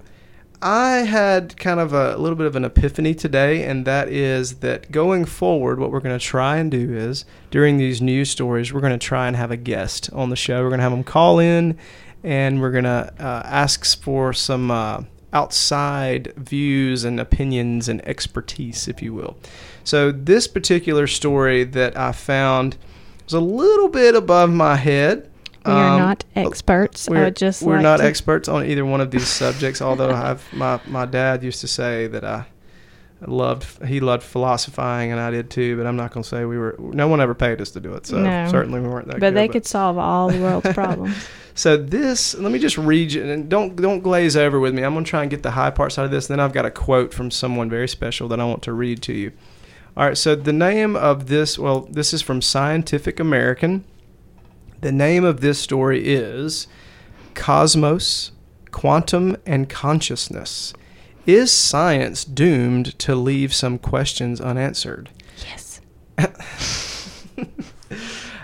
I had kind of a little bit of an epiphany today, and that is that going forward, what we're going to try and do is during these news stories, we're going to try and have a guest on the show. We're going to have them call in, and we're going to uh, ask for some uh, outside views and opinions and expertise, if you will. So this particular story that I found was a little bit above my head. We are Um, not experts. We're, just we're like not to- experts on either one of these subjects. Although I've my my dad used to say that I loved he loved philosophizing and I did too. But I'm not going to say we were. No one ever paid us to do it, so No. certainly we weren't that. But good, they could solve all the world's problems. So this, let me just read you, and don't don't glaze over with me. I'm going to try and get the high parts out of this. And Then I've got a quote from someone very special that I want to read to you. All right. So the name of this, well, this is from Scientific American. The name of this story is Cosmos, Quantum, and Consciousness. Is science doomed to leave some questions unanswered? yes.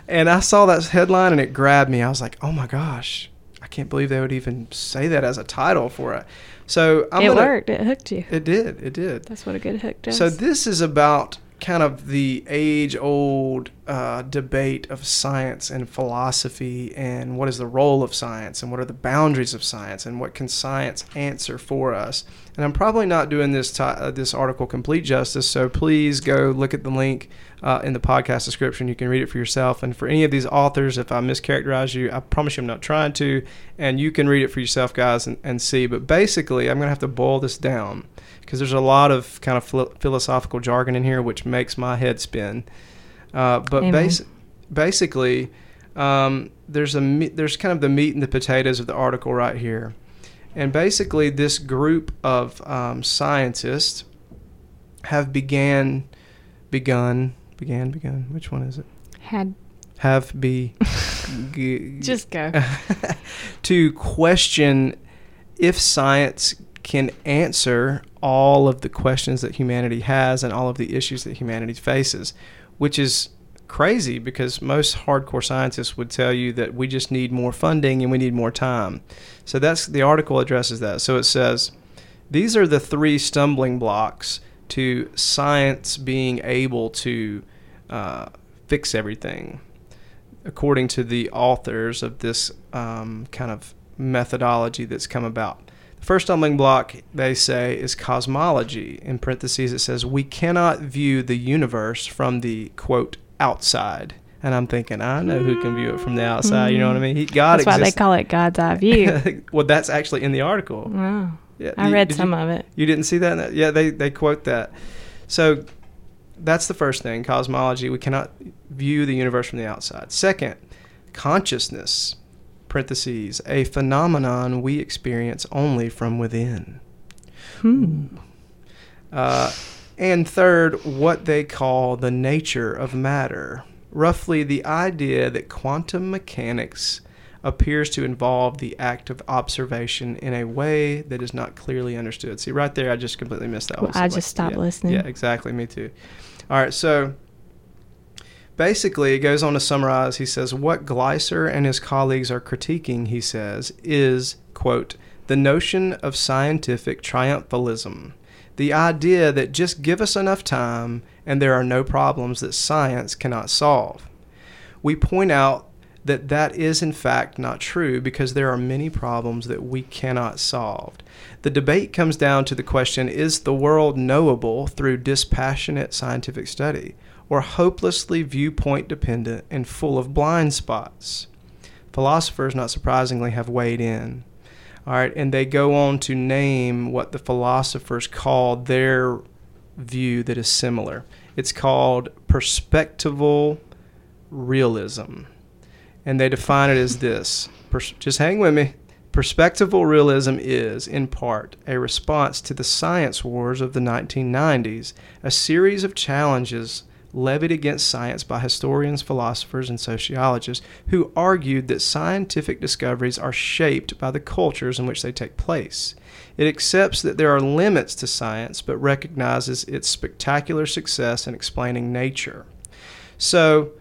And I saw that headline and it grabbed me. I was like, "Oh my gosh, I can't believe they would even say that as a title for it." So I'm it gonna, worked. It hooked you. It did. It did. That's what a good hook does. So this is about kind of the age-old uh, debate of science and philosophy, and what is the role of science, and what are the boundaries of science, and what can science answer for us. And I'm probably not doing this ti uh, this article complete justice, so please go look at the link uh, in the podcast description. You can read it for yourself. And for any of these authors, if I mischaracterize you, I promise you I'm not trying to, and you can read it for yourself, guys, and, and see. But basically, I'm going to have to boil this down because there's a lot of kind of philo- philosophical jargon in here, which makes my head spin. Uh, but bas- basically, um, there's a me- there's kind of the meat and the potatoes of the article right here, and basically, this group of um, scientists have began, begun, began, begun. Which one is it? had Have be. g- just go. to question if science can answer all of the questions that humanity has and all of the issues that humanity faces, which is crazy because most hardcore scientists would tell you that we just need more funding and we need more time. So that's the article addresses that. So it says these are the three stumbling blocks to science being able to uh, fix everything, according to the authors of this um, kind of methodology that's come about. The first stumbling block, they say, is cosmology. In parentheses, it says, We cannot view the universe from the quote outside. And I'm thinking, I know who can view it from the outside. You know what I mean? He, God That's why they call it God's eye view. well, that's actually in the article. wow. Yeah, I you- read some you, of it. You didn't see that? that? Yeah, they, they quote that. So that's the first thing cosmology. We cannot view the universe from the outside. Second, consciousness, parentheses, a phenomenon we experience only from within. Hmm. Uh, and third, what they call the nature of matter. Roughly, the idea that quantum mechanics appears to involve the act of observation in a way that is not clearly understood. See, right there, I just completely missed that Well, one. I just stopped yeah, listening. Yeah, exactly. Me too. All right, so basically, it goes on to summarize. He says, What Gleiser and his colleagues are critiquing, he says, is, quote, the notion of scientific triumphalism. The idea that just give us enough time and there are no problems that science cannot solve. We point out that that is in fact not true because there are many problems that we cannot solve. The debate comes down to the question is the world knowable through dispassionate scientific study or hopelessly viewpoint dependent and full of blind spots? Philosophers, not surprisingly, have weighed in. All right, and they go on to name what the philosophers call their view that is similar. It's called perspectival realism. And they define it as this. Pers- just hang with me. Perspectival realism is, in part, a response to the science wars of the 1990s, a series of challenges levied against science by historians, philosophers, and sociologists who argued that scientific discoveries are shaped by the cultures in which they take place. It accepts that there are limits to science, but recognizes its spectacular success in explaining nature. So,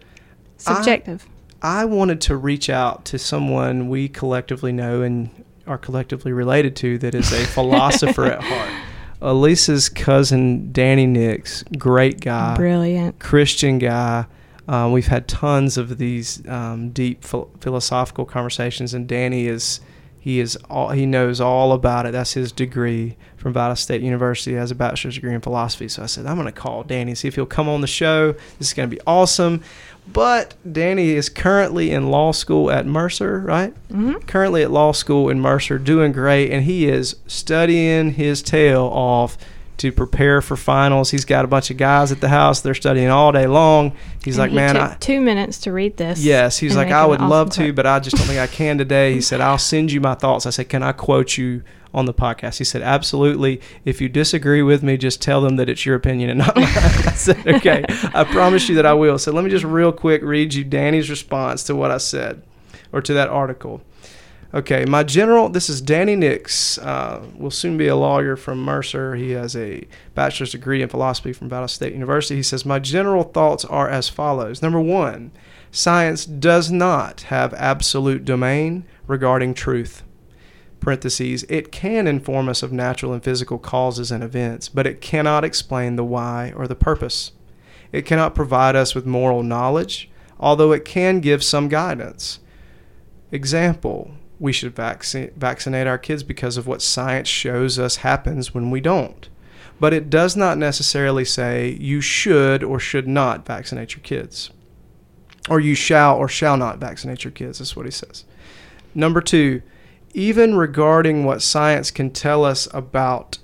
Subjective. I wanted to reach out to someone we collectively know and are collectively related to that is a philosopher at heart. Elisa's cousin, Danny Nix, great guy, Brilliant. Christian guy. Um, we've had tons of these um, deep phil- philosophical conversations, and Danny is he is all he knows all about it. That's his degree from Vita State University. Has a bachelor's degree in philosophy. So I said, I'm going to call Danny see if he'll come on the show. This is going to be awesome. But Danny is currently in law school at Mercer, right? hmm currently at law school in Mercer, doing great, and he is studying his tail off to prepare for finals. He's got a bunch of guys at the house; they're studying all day long. He's And like, he "Man, took I." two minutes to read this. Yes, he's like, I would awesome love to, but I just don't think I can today. He said, I'll send you my thoughts. I said, Can I quote you on the podcast? He said, Absolutely. If you disagree with me, just tell them that it's your opinion and not mine. I said, Okay, I promise you that I will. So let me just real quick read you Danny's response to what I said or to that article. Okay, my general, this is Danny Nix. Uh, will soon be a lawyer from Mercer. He has a bachelor's degree in philosophy from Battle State University. He says, My general thoughts are as follows. Number one, science does not have absolute domain regarding truth. Parentheses, it can inform us of natural and physical causes and events, but it cannot explain the why or the purpose. It cannot provide us with moral knowledge, although it can give some guidance. Example, we should vacci- vaccinate our kids because of what science shows us happens when we don't. But it does not necessarily say you should or should not vaccinate your kids. Or you shall or shall not vaccinate your kids, is what he says. Number two, even regarding what science can tell us about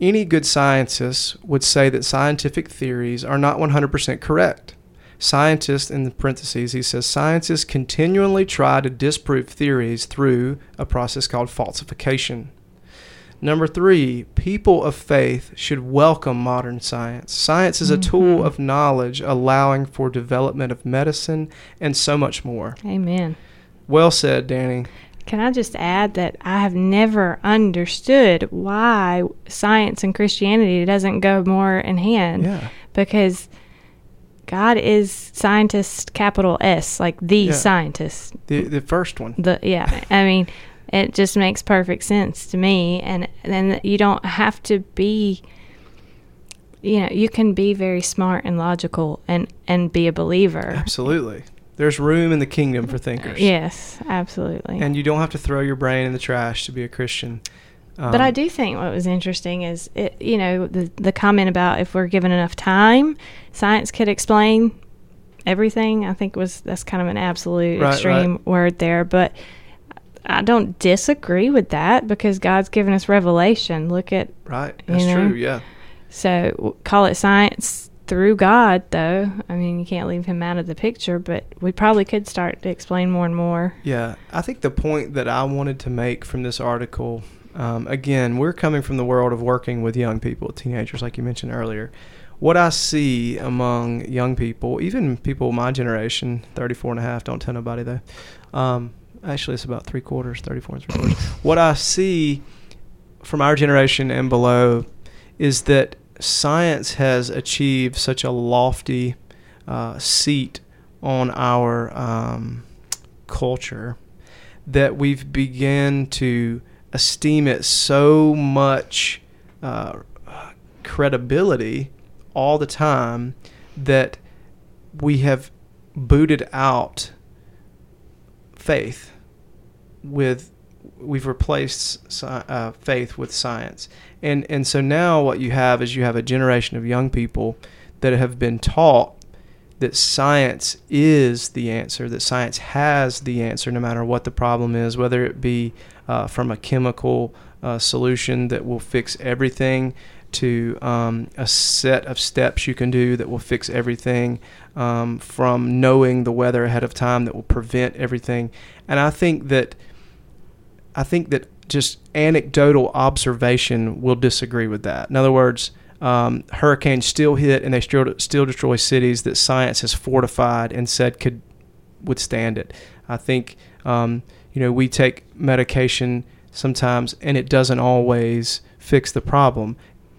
any good scientist would say that scientific theories are not 100% correct. Scientists, in the parentheses, he says, scientists continually try to disprove theories through a process called falsification. Number three, people of faith should welcome modern science. Science is a tool Mhm. of knowledge, allowing for development of medicine and so much more. Amen. Well said, Danny. Can I just add that I have never understood why science and Christianity doesn't go more in hand? Yeah. Because God is scientist capital S, like the Yeah. scientist. The the first one. The yeah, I mean, it just makes perfect sense to me, and then you don't have to be. You know, you can be very smart and logical, and and be a believer. Absolutely. There's room in the kingdom for thinkers. Yes, absolutely. And you don't have to throw your brain in the trash to be a Christian. but Um, I do think what was interesting is it, you know, the the comment about if we're given enough time, science could explain everything. I think was that's kind of an absolute Right, extreme word there, but I don't disagree with that because God's given us revelation. Look at Right. you That's know? true. Yeah. so call it science through God, though. I mean, you can't leave him out of the picture, but we probably could start to explain more and more. Yeah, I think the point that I wanted to make from this article, um, again, we're coming from the world of working with young people, teenagers, like you mentioned earlier. What I see among young people, even people my generation, 34 and a half, don't tell nobody though. Um, actually, it's about three quarters, 34 and three quarters. what I see from our generation and below is that science has achieved such a lofty uh, seat on our um, culture that we've begun to esteem it so much uh, credibility all the time that we have booted out faith with we've replaced uh, faith with science and and so now what you have is you have a generation of young people that have been taught that science is the answer, that science has the answer no matter what the problem is, whether it be uh, from a chemical uh, solution that will fix everything to um, a set of steps you can do that will fix everything, um, from knowing the weather ahead of time that will prevent everything. And I think that I think that just anecdotal observation will disagree with that. In other words, um, hurricanes still hit and they still still destroy cities that science has fortified and said could withstand it. I think um, you know we take medication sometimes and it doesn't always fix the problem.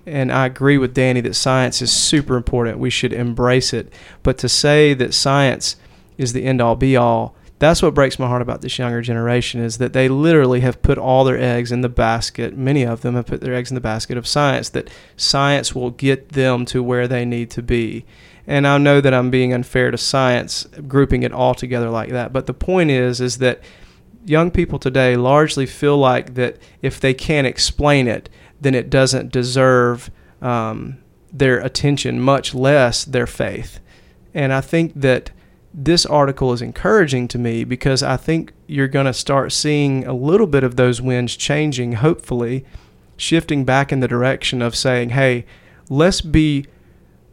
And I agree with Danny that science is super important. We should embrace it. But to say that science is the end all be all, that's what breaks my heart about this younger generation is that they literally have put all their eggs in the basket. Many of them have put their eggs in the basket of science, that science will get them to where they need to be. And I know that I'm being unfair to science, grouping it all together like that. But the point is, is that young people today largely feel like that if they can't explain it, then it doesn't deserve um, their attention, much less their faith. And I think that this article is encouraging to me because I think you're going to start seeing a little bit of those winds changing, hopefully, shifting back in the direction of saying, "Hey, let's be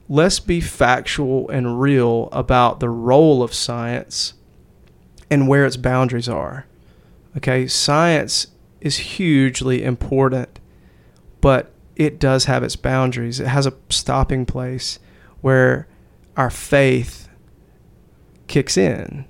let's be factual and real about the role of science and where its boundaries are." Okay, science is hugely important, but it does have its boundaries. It has a stopping place where our faith kicks in.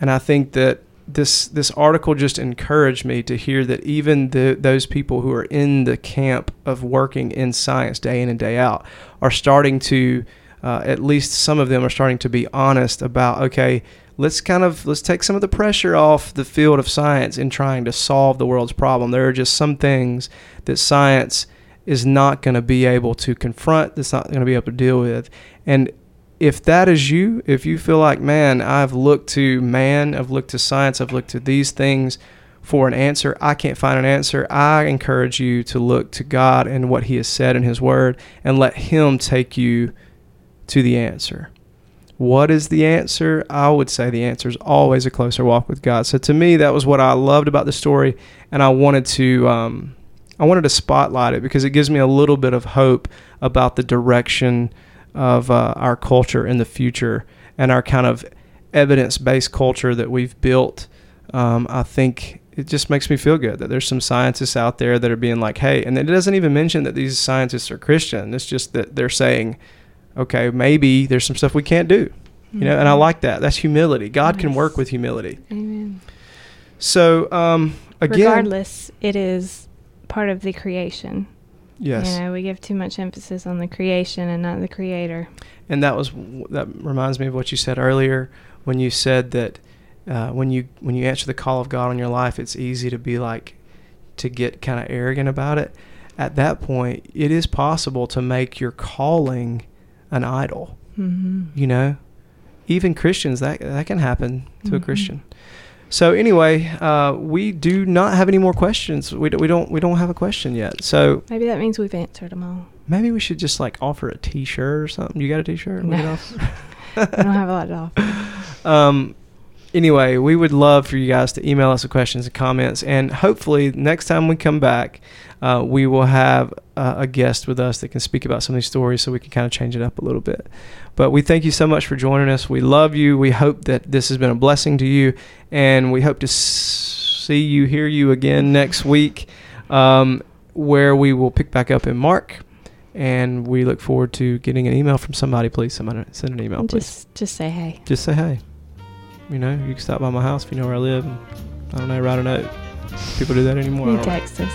And I think that this this article just encouraged me to hear that even the, those people who are in the camp of working in science day in and day out are starting to uh, at least some of them are starting to be honest about okay let's kind of let's take some of the pressure off the field of science in trying to solve the world's problem there are just some things that science is not going to be able to confront that's not going to be able to deal with and if that is you, if you feel like, man, I've looked to man, I've looked to science, I've looked to these things for an answer, I can't find an answer, I encourage you to look to God and what He has said in His Word and let Him take you to the answer. What is the answer? I would say the answer is always a closer walk with God. So to me, that was what I loved about the story, and I wanted to. Um, I wanted to spotlight it because it gives me a little bit of hope about the direction of uh, our culture in the future and our kind of evidence based culture that we've built. Um, I think it just makes me feel good that there's some scientists out there that are being like, hey, and it doesn't even mention that these scientists are Christian. It's just that they're saying, okay, maybe there's some stuff we can't do. You know, and I like that. That's humility. God can work with humility. Amen. So, um, again, Regardless, it is part of the creation. Yes. You know, we give too much emphasis on the creation and not the creator. And that was that reminds me of what you said earlier when you said that uh, when you when you answer the call of God on your life, it's easy to be like to get kind of arrogant about it. At that point, it is possible to make your calling an idol. Mm-hmm. You know, even Christians that that can happen to Mhm. a Christian. So anyway, uh, we do not have any more questions. We, d- we don't we don't have a question yet. So Maybe that means we've answered them all. maybe we should just like offer a T-shirt or something. You got a T-shirt? No. I don't have a lot to offer. um, anyway, we would love for you guys to email us the questions and comments, and hopefully next time we come back, uh, we will have uh, a guest with us that can speak about some of these stories, so we can kind of change it up a little bit. But we thank you so much for joining us. We love you. We hope that this has been a blessing to you, and we hope to see you, hear you again next week, um, where we will pick back up in Mark. And we look forward to getting an email from somebody. Please, somebody send an email, please just just say hey. just say hey. You know, you can stop by my house if you know where I live. And, I don't know, write a note. People do that anymore. You text us.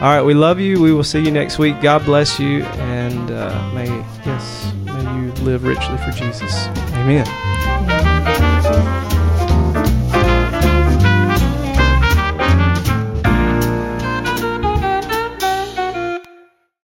All right, we love you. We will see you next week. God bless you, and uh, may yes, may you live richly for Jesus. Amen. Yeah.